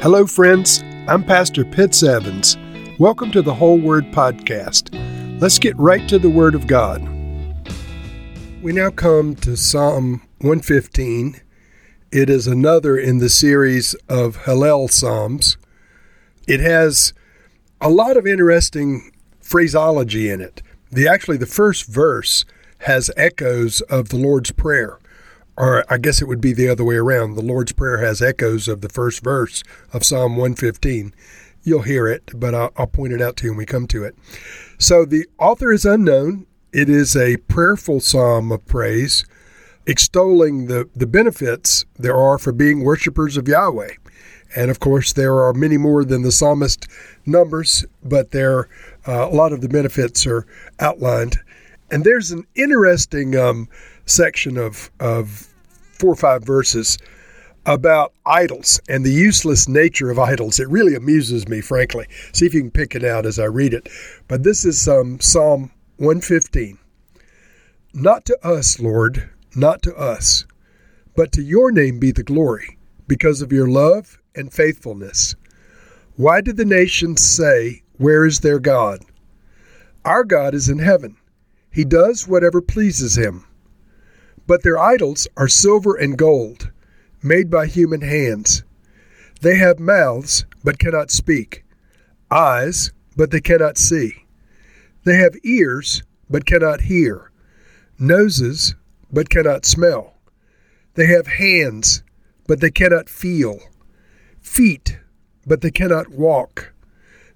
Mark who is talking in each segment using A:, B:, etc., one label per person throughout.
A: Hello, friends. I'm Pastor Pitts Evans. Welcome to the Whole Word Podcast. Let's get right to the Word of God. We now come to Psalm 115. It is another in the series of Hallel Psalms. It has a lot of interesting phraseology in it. The actually the first verse has echoes of the Lord's Prayer or I guess it would be the other way around. The Lord's Prayer has echoes of the first verse of Psalm 115. You'll hear it, but I'll, I'll, point it out to you when we come to it. So the author is unknown. It is a prayerful psalm of praise, extolling the, the benefits there are for being worshipers of Yahweh. And of course, there are many more than the psalmist numbers, but there uh, a lot of the benefits are outlined. And there's an interesting um, section of, of four or five verses about idols and the useless nature of idols. It really amuses me, frankly. See if you can pick it out as I read it. But this is um, Psalm 115. Not to us, Lord, not to us, but to your name be the glory, because of your love and faithfulness. Why did the nations say, Where is their God? Our God is in heaven. He does whatever pleases him. But their idols are silver and gold, made by human hands. They have mouths, but cannot speak, eyes, but they cannot see. They have ears, but cannot hear, noses, but cannot smell. They have hands, but they cannot feel, feet, but they cannot walk,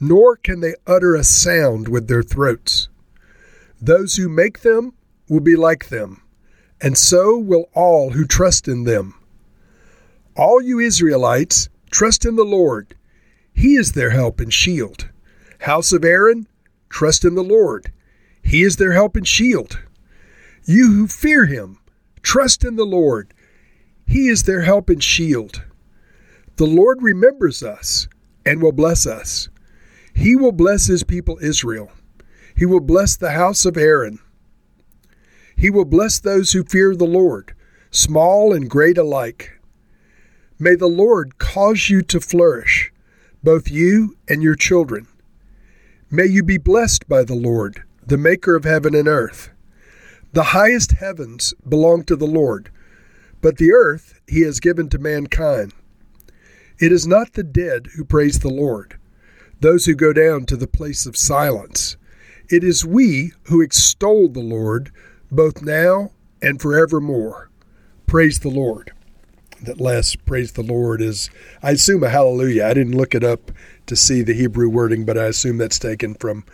A: nor can they utter a sound with their throats. Those who make them will be like them and so will all who trust in them. All you Israelites, trust in the Lord. He is their help and shield. House of Aaron, trust in the Lord. He is their help and shield. You who fear him, trust in the Lord. He is their help and shield. The Lord remembers us and will bless us. He will bless his people Israel. He will bless the house of Aaron. He will bless those who fear the Lord, small and great alike. May the Lord cause you to flourish, both you and your children. May you be blessed by the Lord, the Maker of heaven and earth. The highest heavens belong to the Lord, but the earth he has given to mankind. It is not the dead who praise the Lord, those who go down to the place of silence. It is we who extol the Lord both now and forevermore. Praise the Lord. That last praise the Lord is, I assume, a hallelujah. I didn't look it up to see the Hebrew wording, but I assume that's taken from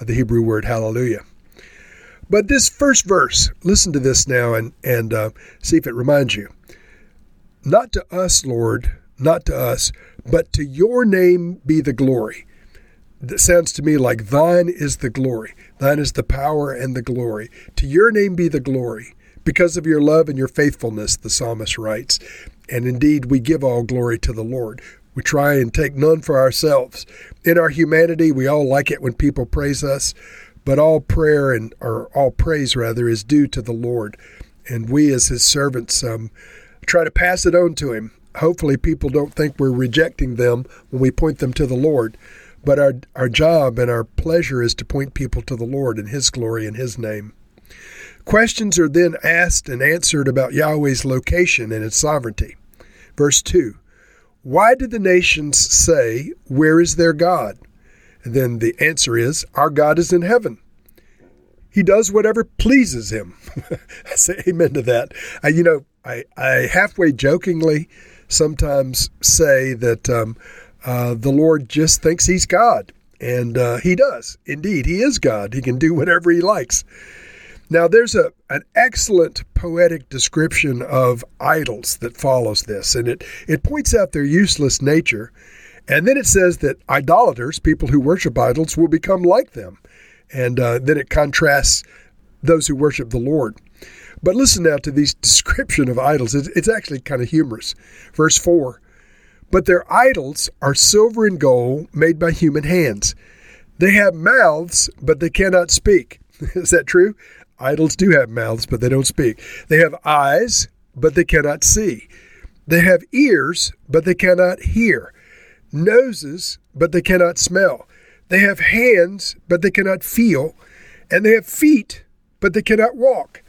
A: the Hebrew word hallelujah. But this first verse, listen to this now and, and uh, see if it reminds you. Not to us, Lord, not to us, but to your name be the glory. That sounds to me like thine is the glory. Thine is the power and the glory. To your name be the glory. Because of your love and your faithfulness, the psalmist writes. And indeed, we give all glory to the Lord. We try and take none for ourselves. In our humanity, we all like it when people praise us, but all prayer and or all praise rather is due to the Lord. And we as his servants um, try to pass it on to him. Hopefully people don't think we're rejecting them when we point them to the Lord. But our, our job and our pleasure is to point people to the Lord and His glory and His name. Questions are then asked and answered about Yahweh's location and its sovereignty. Verse 2 Why did the nations say, Where is their God? And then the answer is, Our God is in heaven. He does whatever pleases him. I say amen to that. I, you know, I, I halfway jokingly sometimes say that um, uh, the Lord just thinks he's God. And uh, he does. Indeed, he is God. He can do whatever he likes. Now, there's a, an excellent poetic description of idols that follows this, and it, it points out their useless nature. And then it says that idolaters, people who worship idols, will become like them. And uh, then it contrasts those who worship the Lord. But listen now to this description of idols. It's, it's actually kind of humorous. Verse 4 but their idols are silver and gold made by human hands. They have mouths, but they cannot speak. Is that true? Idols do have mouths, but they don't speak. They have eyes, but they cannot see. They have ears, but they cannot hear. noses, but they cannot smell. They have hands, but they cannot feel. And they have feet, but they cannot walk.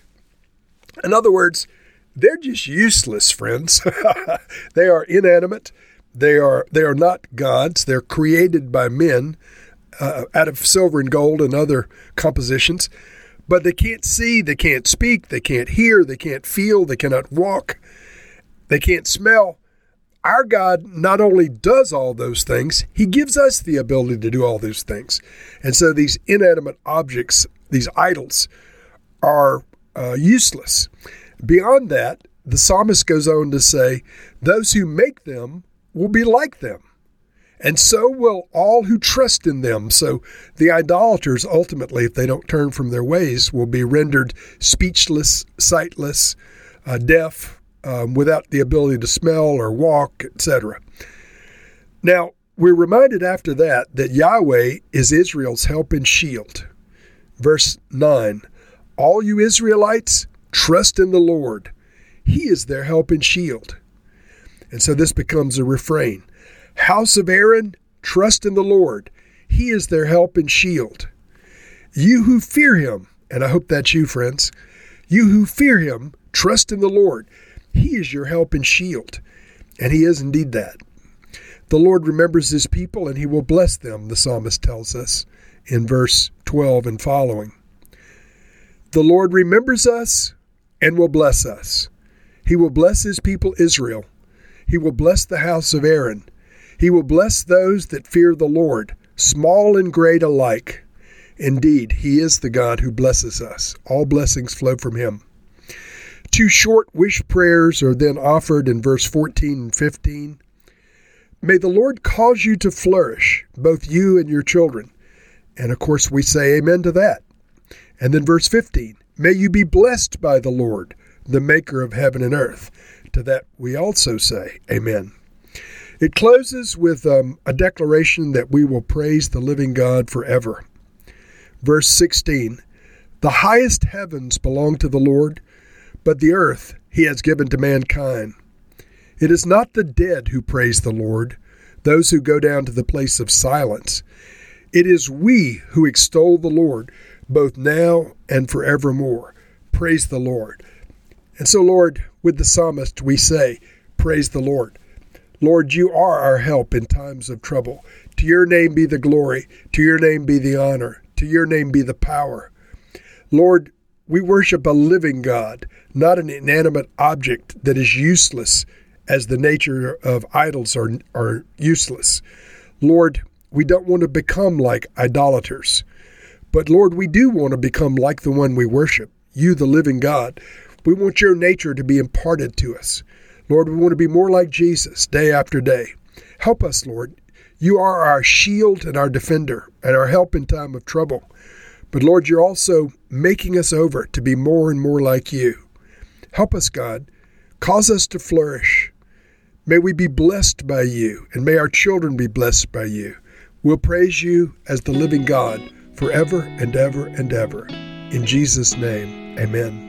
A: In other words, they're just useless, friends. they are inanimate. They are they are not gods. They're created by men uh, out of silver and gold and other compositions, but they can't see, they can't speak, they can't hear, they can't feel, they cannot walk, they can't smell. Our God not only does all those things, He gives us the ability to do all those things. And so these inanimate objects, these idols, are uh, useless. Beyond that, the psalmist goes on to say, Those who make them will be like them, and so will all who trust in them. So the idolaters, ultimately, if they don't turn from their ways, will be rendered speechless, sightless, uh, deaf, um, without the ability to smell or walk, etc. Now, we're reminded after that that Yahweh is Israel's help and shield. Verse 9 All you Israelites, trust in the Lord. He is their help and shield. And so this becomes a refrain House of Aaron, trust in the Lord. He is their help and shield. You who fear him, and I hope that's you, friends, you who fear him, trust in the Lord. He is your help and shield. And he is indeed that. The Lord remembers his people and he will bless them, the psalmist tells us in verse 12 and following. The Lord remembers us and will bless us. He will bless his people Israel. He will bless the house of Aaron. He will bless those that fear the Lord, small and great alike. Indeed, he is the God who blesses us. All blessings flow from him. Two short wish prayers are then offered in verse 14 and 15. May the Lord cause you to flourish, both you and your children. And of course, we say amen to that. And then verse 15 May you be blessed by the Lord, the maker of heaven and earth. To that we also say amen. It closes with um, a declaration that we will praise the living God forever. Verse 16 The highest heavens belong to the Lord but the earth he has given to mankind. It is not the dead who praise the Lord, those who go down to the place of silence. It is we who extol the Lord, both now and forevermore. Praise the Lord. And so, Lord, with the psalmist, we say, Praise the Lord. Lord, you are our help in times of trouble. To your name be the glory, to your name be the honor, to your name be the power. Lord, we worship a living God, not an inanimate object that is useless, as the nature of idols are, are useless. Lord, we don't want to become like idolaters. But Lord, we do want to become like the one we worship, you, the living God. We want your nature to be imparted to us. Lord, we want to be more like Jesus day after day. Help us, Lord. You are our shield and our defender and our help in time of trouble. But Lord, you're also making us over to be more and more like you. Help us, God. Cause us to flourish. May we be blessed by you, and may our children be blessed by you. We'll praise you as the living God forever and ever and ever. In Jesus' name, amen.